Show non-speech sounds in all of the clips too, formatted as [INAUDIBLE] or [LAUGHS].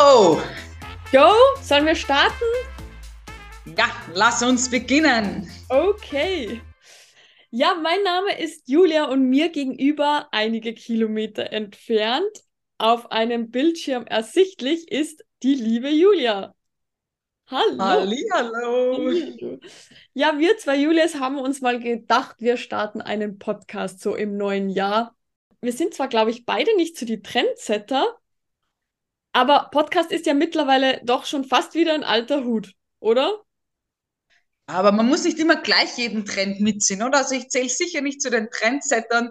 Oh, Go, sollen wir starten? ja, lass uns beginnen. Okay. Ja, mein Name ist Julia und mir gegenüber einige Kilometer entfernt auf einem Bildschirm ersichtlich ist die liebe Julia. Hallo. Hallihallo. Hallo. Ja, wir zwei Julias haben uns mal gedacht, wir starten einen Podcast so im neuen Jahr. Wir sind zwar, glaube ich, beide nicht so die Trendsetter, aber Podcast ist ja mittlerweile doch schon fast wieder ein alter Hut, oder? Aber man muss nicht immer gleich jeden Trend mitziehen, oder? Also ich zähle sicher nicht zu den Trendsettern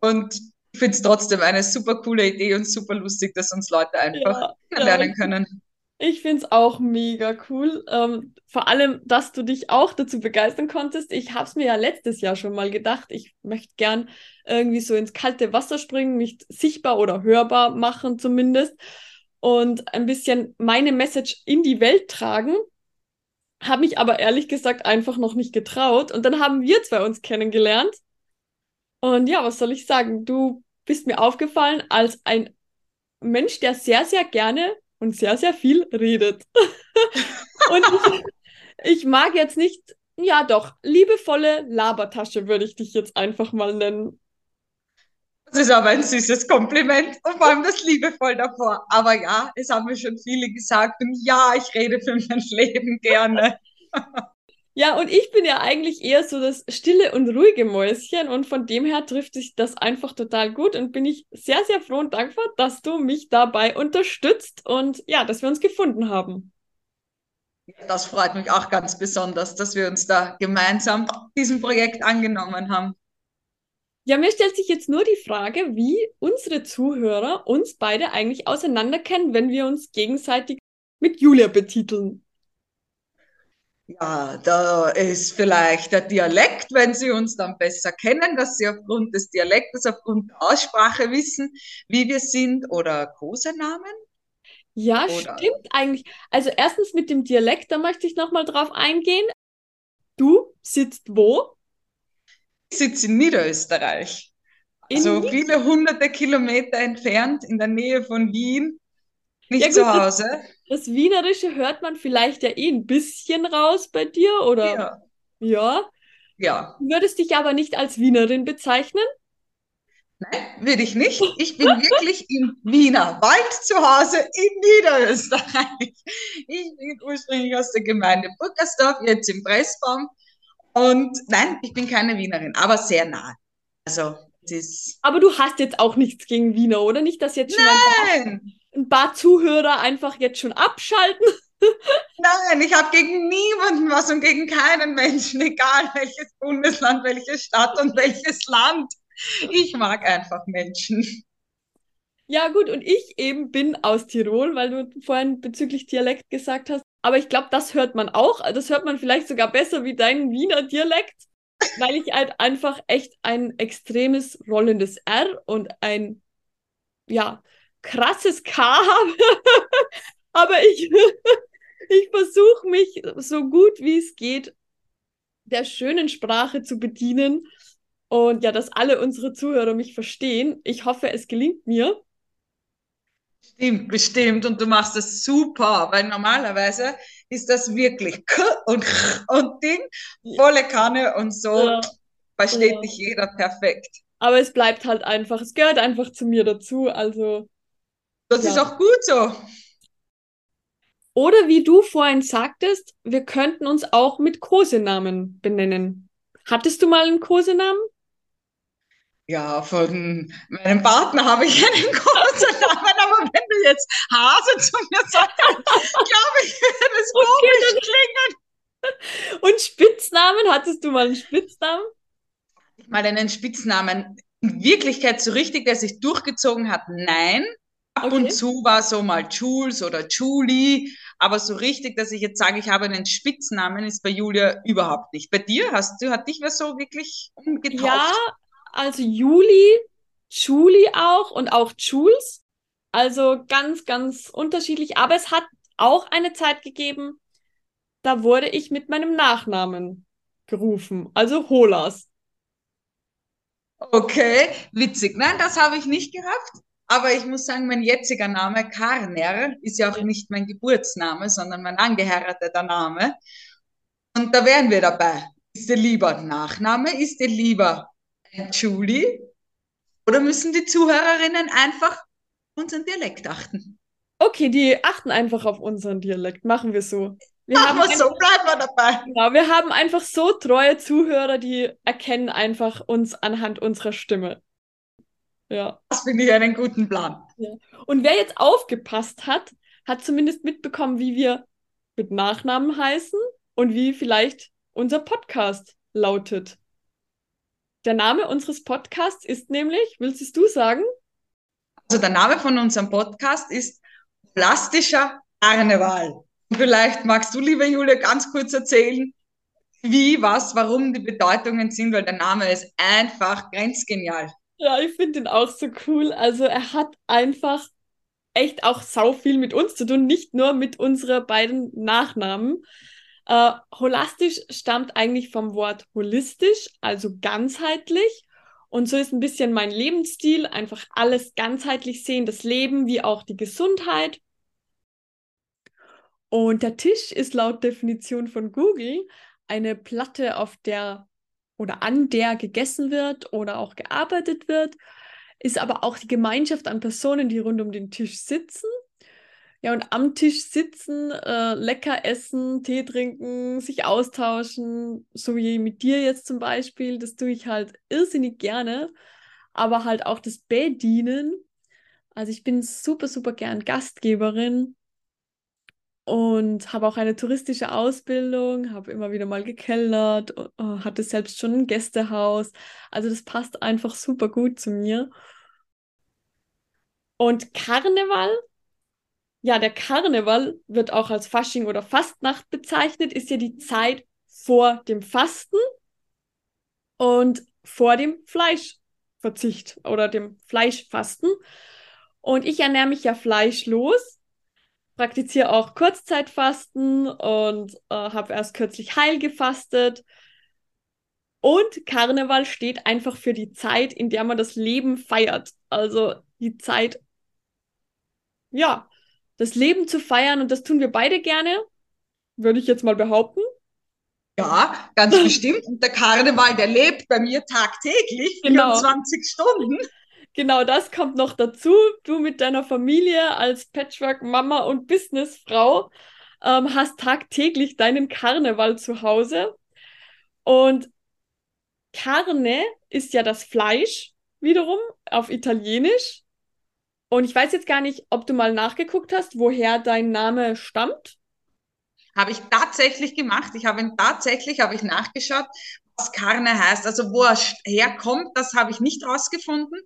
und ich finde es trotzdem eine super coole Idee und super lustig, dass uns Leute einfach Ja, ja, lernen können. Ich finde es auch mega cool. Ähm, vor allem, dass du dich auch dazu begeistern konntest. Ich habe es mir ja letztes Jahr schon mal gedacht. Ich möchte gern irgendwie so ins kalte Wasser springen, mich sichtbar oder hörbar machen zumindest und ein bisschen meine Message in die Welt tragen. Habe mich aber ehrlich gesagt einfach noch nicht getraut. Und dann haben wir zwei uns kennengelernt. Und ja, was soll ich sagen? Du bist mir aufgefallen als ein Mensch, der sehr, sehr gerne und sehr, sehr viel redet. [LAUGHS] Und ich, ich mag jetzt nicht, ja doch, liebevolle Labertasche würde ich dich jetzt einfach mal nennen. Das ist aber ein süßes Kompliment und vor allem das liebevoll davor. Aber ja, es haben mir schon viele gesagt und ja, ich rede für mein Leben gerne. [LAUGHS] Ja, und ich bin ja eigentlich eher so das stille und ruhige Mäuschen und von dem her trifft sich das einfach total gut und bin ich sehr, sehr froh und dankbar, dass du mich dabei unterstützt und ja, dass wir uns gefunden haben. Das freut mich auch ganz besonders, dass wir uns da gemeinsam diesem Projekt angenommen haben. Ja, mir stellt sich jetzt nur die Frage, wie unsere Zuhörer uns beide eigentlich auseinander kennen, wenn wir uns gegenseitig mit Julia betiteln. Ja, da ist vielleicht der Dialekt, wenn Sie uns dann besser kennen, dass Sie aufgrund des Dialektes, aufgrund der Aussprache wissen, wie wir sind oder Kosenamen. Ja, Oder- stimmt eigentlich. Also erstens mit dem Dialekt, da möchte ich nochmal drauf eingehen. Du sitzt wo? Sitze in Niederösterreich, In also Nied- viele hunderte Kilometer entfernt in der Nähe von Wien, nicht Ja, gut, zu das- Hause. Das Wienerische hört man vielleicht ja eh ein bisschen raus bei dir, oder? Ja, Ja. ja. Du würdest dich aber nicht als Wienerin bezeichnen? Nein, würde ich nicht. Ich bin wirklich im Wiener Wald zu Hause in Niederösterreich. Ich bin ursprünglich aus der Gemeinde Burgersdorf, jetzt im Pressbaum. Und nein, ich bin keine Wienerin, aber sehr nah. Also, es ist. Aber du hast jetzt auch nichts gegen Wiener, oder? Nicht, dass jetzt schon ein paar, ein paar Zuhörer einfach jetzt schon abschalten. [LAUGHS] nein, ich habe gegen niemanden was und gegen keinen Menschen, egal welches Bundesland, welche Stadt und welches Land. Ich mag einfach Menschen. Ja, gut, und ich eben bin aus Tirol, weil du vorhin bezüglich Dialekt gesagt hast. Aber ich glaube, das hört man auch. Das hört man vielleicht sogar besser wie deinen Wiener Dialekt, weil ich halt einfach echt ein extremes rollendes R und ein, ja, krasses K [LAUGHS] habe. Aber ich, ich versuche mich so gut wie es geht der schönen Sprache zu bedienen und ja, dass alle unsere Zuhörer mich verstehen. Ich hoffe, es gelingt mir. Stimmt, bestimmt. Und du machst das super, weil normalerweise ist das wirklich K und Ch und Ding, volle Kanne und so Ja, versteht ja. dich jeder perfekt. aber es bleibt halt einfach, es gehört einfach zu mir dazu. Also, Das Ja. ist auch gut so. oder wie du vorhin sagtest, wir könnten uns auch mit Kosenamen benennen. Hattest du mal einen Kosenamen? Ja, von meinem Partner habe ich einen [LAUGHS] großen Du jetzt Hase zu mir sagst, glaube ich, wird es Okay, komisch klingen. Und Spitznamen? Hattest du mal einen Spitznamen? Mal einen Spitznamen. In Wirklichkeit so richtig, der sich durchgezogen hat, nein. Ab Okay. und zu war so mal Jules oder Julie, aber so richtig, dass ich jetzt sage, ich habe einen Spitznamen, ist bei Julia überhaupt nicht. Bei dir hast du, hat dich wer so wirklich umgetauft? Ja, also Juli, Julie auch und auch Jules. Also ganz, ganz unterschiedlich. Aber es hat auch eine Zeit gegeben, da wurde ich mit meinem Nachnamen gerufen. Also Holas. Okay, witzig. Nein, das habe ich nicht gehabt. Aber ich muss sagen, mein jetziger Name, Karner, ist ja auch nicht mein Geburtsname, sondern mein angeheirateter Name. Und da wären wir dabei. Ist dir lieber Nachname? Ist dir lieber Julie? Oder müssen die Zuhörerinnen einfach unseren Dialekt achten? Okay, die achten einfach auf unseren Dialekt. Machen wir so. Wir Machen wir so, bleiben wir dabei. Genau, wir haben einfach so treue Zuhörer, die erkennen einfach uns anhand unserer Stimme. Ja. Das finde ich einen guten Plan. Ja. Und wer jetzt aufgepasst hat, hat zumindest mitbekommen, wie wir mit Nachnamen heißen und wie vielleicht unser Podcast lautet. Der Name unseres Podcasts ist nämlich, willst du sagen? Also der Name von unserem Podcast ist Plastischer Karneval. Vielleicht magst du, liebe Julia, ganz kurz erzählen, wie, was, warum die Bedeutungen sind, weil der Name ist einfach grenzgenial. Ja, ich finde ihn auch so cool. Also er hat einfach echt auch sau viel mit uns zu tun, nicht nur mit unseren beiden Nachnamen. Äh, holastisch stammt eigentlich vom Wort holistisch, also ganzheitlich. Und so ist ein bisschen mein Lebensstil, einfach alles ganzheitlich sehen, das Leben wie auch die Gesundheit. Und der Tisch ist laut Definition von Google eine Platte, auf der oder an der gegessen wird oder auch gearbeitet wird, ist aber auch die Gemeinschaft an Personen, die rund um den Tisch sitzen. Ja, und am Tisch sitzen, äh, lecker essen, Tee trinken, sich austauschen, so wie mit dir jetzt zum Beispiel, das tue ich halt irrsinnig gerne, aber halt auch das Bedienen. Also ich bin super, super gern Gastgeberin und habe auch eine touristische Ausbildung, habe immer wieder mal gekellert, uh, hatte selbst schon ein Gästehaus. Also das passt einfach super gut zu mir. Und Karneval, ja, der Karneval wird auch als Fasching oder Fastnacht bezeichnet, ist ja die Zeit vor dem Fasten und vor dem Fleischverzicht oder dem Fleischfasten. Und ich ernähre mich ja fleischlos praktiziere auch Kurzzeitfasten und äh, habe erst kürzlich heil gefastet. Und Karneval steht einfach für die Zeit, in der man das Leben feiert. Also die Zeit, ja, das Leben zu feiern. Und das tun wir beide gerne, würde ich jetzt mal behaupten. Ja, ganz bestimmt. Und der Karneval, der lebt bei mir tagtäglich, genau. 24 Stunden. Genau, das kommt noch dazu. Du mit deiner Familie als Patchwork-Mama und Businessfrau ähm, hast tagtäglich deinen Karneval zu Hause. Und Carne ist ja das Fleisch wiederum auf Italienisch. Und ich weiß jetzt gar nicht, ob du mal nachgeguckt hast, woher dein Name stammt. Habe ich tatsächlich gemacht. Ich habe ihn tatsächlich, habe ich nachgeschaut, was Carne heißt. Also wo er herkommt, das habe ich nicht rausgefunden.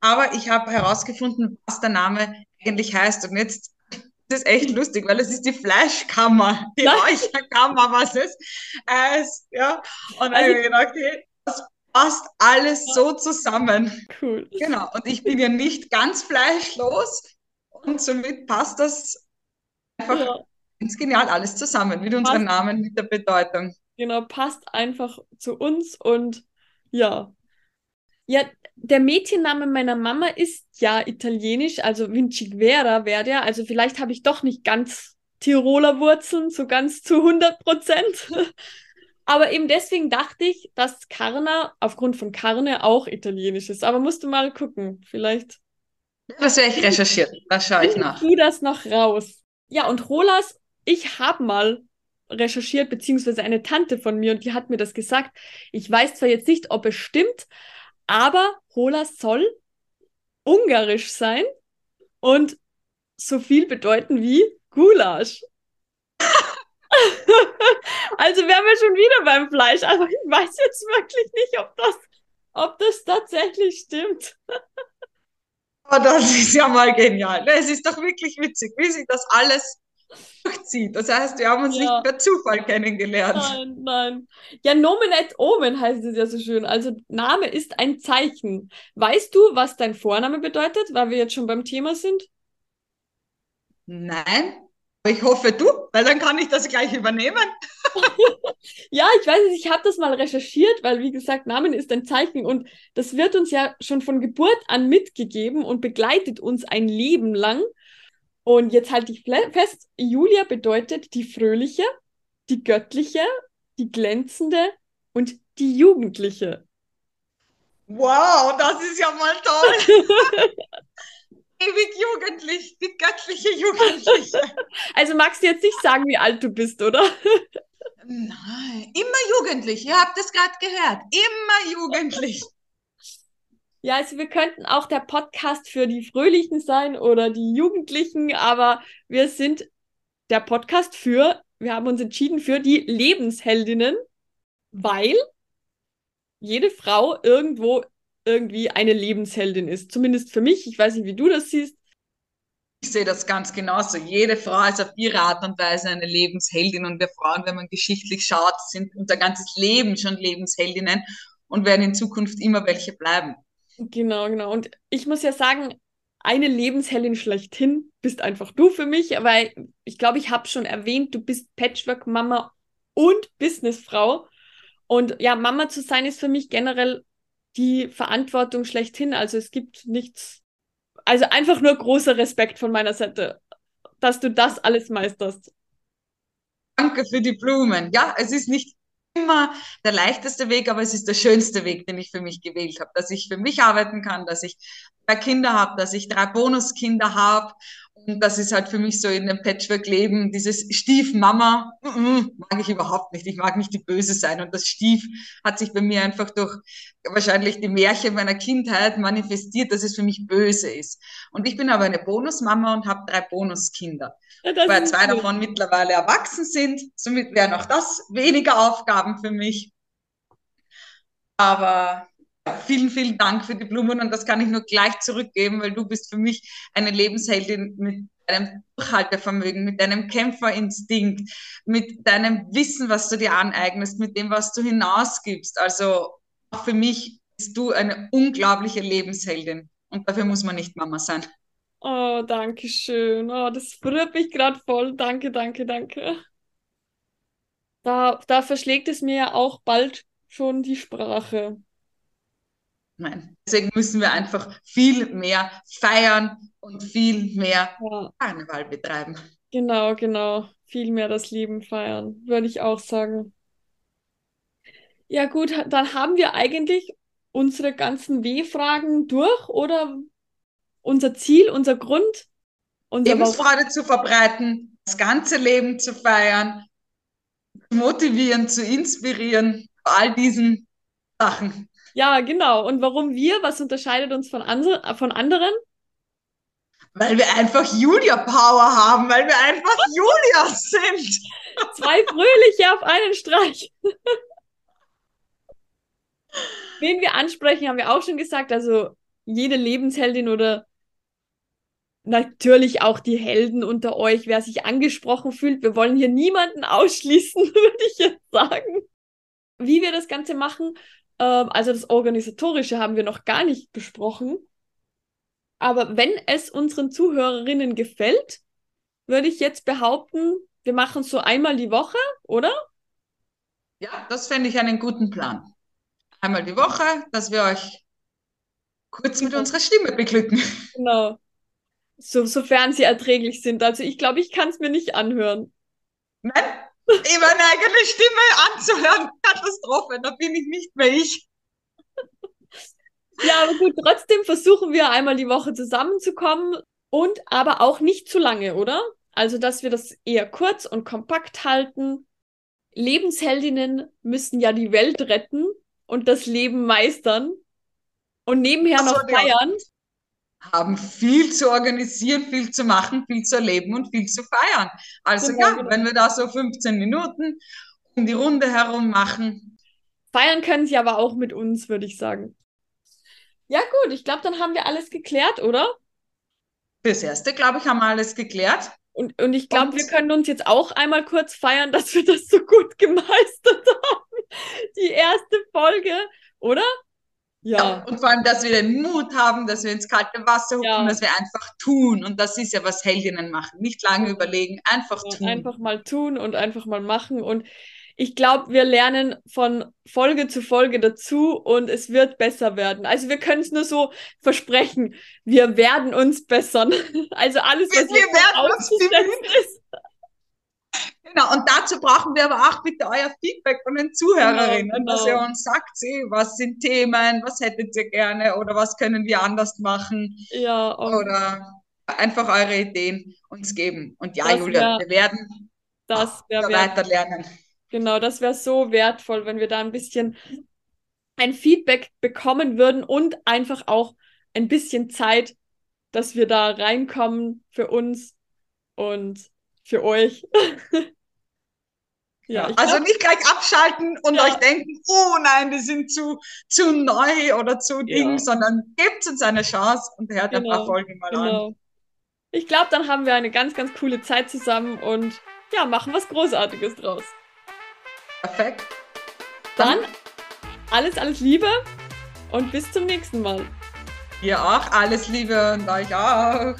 Aber ich habe herausgefunden, was der Name eigentlich heißt. Und jetzt das ist echt lustig, weil es ist die Fleischkammer, die Räucherkammer, was es heißt. Ja. Und dann also, habe ich gedacht, okay, das passt alles so zusammen. Cool. Genau. Und ich bin ja nicht ganz fleischlos und somit passt das einfach ja. ganz genial alles zusammen mit unserem Namen, mit der Bedeutung. Genau, passt einfach zu uns und ja. Ja, der Mädchenname meiner Mama ist ja italienisch, also Vinciguera wäre der. Also vielleicht habe ich doch nicht ganz Tiroler Wurzeln, so ganz zu 100 Prozent. Aber eben deswegen dachte ich, dass Carna aufgrund von Carne auch italienisch ist. Aber musst du mal gucken, vielleicht. Das werde ich recherchiert, das schaue ich nach. Du das noch raus. Ja, und Rolas, ich habe mal recherchiert, beziehungsweise eine Tante von mir, und die hat mir das gesagt. Ich weiß zwar jetzt nicht, ob es stimmt, aber Hola soll ungarisch sein und so viel bedeuten wie Gulasch. [LAUGHS] also wären wir schon wieder beim Fleisch, aber ich weiß jetzt wirklich nicht, ob das, ob das tatsächlich stimmt. [LAUGHS] oh, das ist ja mal genial. Es ist doch wirklich witzig, wie sich das alles durchzieht. Das heißt, wir haben uns ja. nicht per Zufall kennengelernt. Nein, nein. Ja, Nomen et Omen heißt es ja so schön. Also Name ist ein Zeichen. Weißt du, was dein Vorname bedeutet, weil wir jetzt schon beim Thema sind? Nein. Aber ich hoffe, du weil dann kann ich das gleich übernehmen. [LAUGHS] ja, ich weiß nicht, ich habe das mal recherchiert, weil wie gesagt, Namen ist ein Zeichen und das wird uns ja schon von Geburt an mitgegeben und begleitet uns ein Leben lang. Und jetzt halte ich fest, Julia bedeutet die fröhliche, die göttliche, die glänzende und die jugendliche. Wow, das ist ja mal toll. [LAUGHS] Ewig jugendlich, die göttliche Jugendliche. [LAUGHS] Also magst du jetzt nicht sagen, wie alt du bist, oder? Nein, immer jugendlich. Ihr habt es gerade gehört. Immer jugendlich. Ja, also wir könnten auch der Podcast für die Fröhlichen sein oder die Jugendlichen, aber wir sind der Podcast für, wir haben uns entschieden für die Lebensheldinnen, weil jede Frau irgendwo irgendwie eine Lebensheldin ist. Zumindest für mich. Ich weiß nicht, wie du das siehst. Ich sehe das ganz genauso. Jede Frau ist auf ihre Art und Weise eine Lebensheldin und wir Frauen, wenn man geschichtlich schaut, sind unser ganzes Leben schon Lebensheldinnen und werden in Zukunft immer welche bleiben. Genau, genau. Und ich muss ja sagen, eine Lebensheldin schlechthin bist einfach du für mich, weil ich glaube, ich habe schon erwähnt, du bist Patchwork-Mama und Businessfrau. Und ja, Mama zu sein ist für mich generell die Verantwortung schlechthin. Also es gibt nichts, also einfach nur großer Respekt von meiner Seite, dass du das alles meisterst. Danke für die Blumen. Ja, es ist nicht immer der leichteste Weg, aber es ist der schönste Weg, den ich für mich gewählt habe, dass ich für mich arbeiten kann, dass ich drei Kinder habe, dass ich drei Bonuskinder habe und das ist halt für mich so in dem Patchwork-Leben, dieses Stiefmama, mm, mm, mag ich überhaupt nicht. Ich mag nicht die Böse sein. Und das Stief hat sich bei mir einfach durch wahrscheinlich die Märchen meiner Kindheit manifestiert, dass es für mich böse ist. Und ich bin aber eine Bonusmama und habe drei Bonuskinder. Ja, weil zwei gut. davon mittlerweile erwachsen sind. Somit wären auch das weniger Aufgaben für mich. Aber vielen, vielen Dank für die Blumen und das kann ich nur gleich zurückgeben, weil du bist für mich eine Lebensheldin mit deinem Durchhaltevermögen, mit deinem Kämpferinstinkt, mit deinem Wissen, was du dir aneignest, mit dem, was du hinausgibst. Also für mich bist du eine unglaubliche Lebensheldin und dafür muss man nicht Mama sein. Oh, danke schön. Oh, das berührt mich gerade voll. Danke, danke, danke. Da, da verschlägt es mir ja auch bald schon die Sprache. Nein. Deswegen müssen wir einfach viel mehr feiern und viel mehr ja. Karneval betreiben. Genau, genau. Viel mehr das Leben feiern, würde ich auch sagen. Ja, gut, dann haben wir eigentlich unsere ganzen W-Fragen durch oder unser Ziel, unser Grund, unser Lebensfreude Warum? zu verbreiten, das ganze Leben zu feiern, zu motivieren, zu inspirieren, all diesen Sachen. Ja, genau. Und warum wir? Was unterscheidet uns von, von anderen? Weil wir einfach Julia Power haben, weil wir einfach [LAUGHS] Julia sind. Zwei Fröhliche auf einen Streich. Wen wir ansprechen, haben wir auch schon gesagt. Also jede Lebensheldin oder natürlich auch die Helden unter euch, wer sich angesprochen fühlt. Wir wollen hier niemanden ausschließen, [LAUGHS] würde ich jetzt sagen. Wie wir das Ganze machen, ähm, also das Organisatorische haben wir noch gar nicht besprochen. Aber wenn es unseren Zuhörerinnen gefällt, würde ich jetzt behaupten, wir machen es so einmal die Woche, oder? Ja, das fände ich einen guten Plan. Einmal die Woche, dass wir euch kurz mit unserer Stimme beglücken. [LAUGHS] Genau. So, sofern sie erträglich sind. Also ich glaube, ich kann es mir nicht anhören. Nein, eben eine eigene Stimme anzuhören. [LAUGHS] Katastrophe, da bin ich nicht mehr ich. Ja, aber gut, trotzdem versuchen wir einmal die Woche zusammenzukommen und aber auch nicht zu lange, oder? Also, dass wir das eher kurz und kompakt halten. Lebensheldinnen müssen ja die Welt retten und das Leben meistern und nebenher noch feiern haben viel zu organisieren, viel zu machen, viel zu erleben und viel zu feiern. Also genau, ja, genau. wenn wir da so 15 Minuten um die Runde herum machen. Feiern können sie aber auch mit uns, würde ich sagen. Ja gut, ich glaube, dann haben wir alles geklärt, oder? Fürs Erste, glaube ich, haben wir alles geklärt. Und, und ich glaube, wir können uns jetzt auch einmal kurz feiern, [LAUGHS] dass wir das so gut gemeistert haben. Die erste Folge, oder? Ja. Und vor allem, dass wir den Mut haben, dass wir ins kalte Wasser hupfen, ja. dass wir einfach tun. Und das ist ja, was Heldinnen machen. Nicht lange überlegen, einfach ja, tun. Einfach mal tun und einfach mal machen. Und ich glaube, wir lernen von Folge zu Folge dazu und es wird besser werden. Also wir können es nur so versprechen. Wir werden uns bessern. [LAUGHS] Also alles, was wir, wir werden uns ist. Dazu brauchen wir aber auch bitte euer Feedback von den Zuhörerinnen, genau, genau. dass ihr uns sagt, was sind Themen, was hättet ihr gerne oder was können wir anders machen. Ja. Oder einfach eure Ideen uns geben. Und ja, Julia, wär, wir werden das weiter lernen. Genau, das wäre so wertvoll, wenn wir da ein bisschen ein Feedback bekommen würden und einfach auch ein bisschen Zeit, dass wir da reinkommen für uns und für euch. [LAUGHS] Ja, also nicht gleich abschalten und ja. euch denken, oh nein, die sind zu, zu neu oder zu ja. Ding, sondern gebt uns eine Chance und hört genau. ein paar genau, Folgen mal genau. an. Ich glaube, dann haben wir eine ganz, ganz coole Zeit zusammen und ja, machen was Großartiges draus. Perfekt. Dann, dann alles, alles Liebe und bis zum nächsten Mal. Ihr auch alles Liebe und euch auch.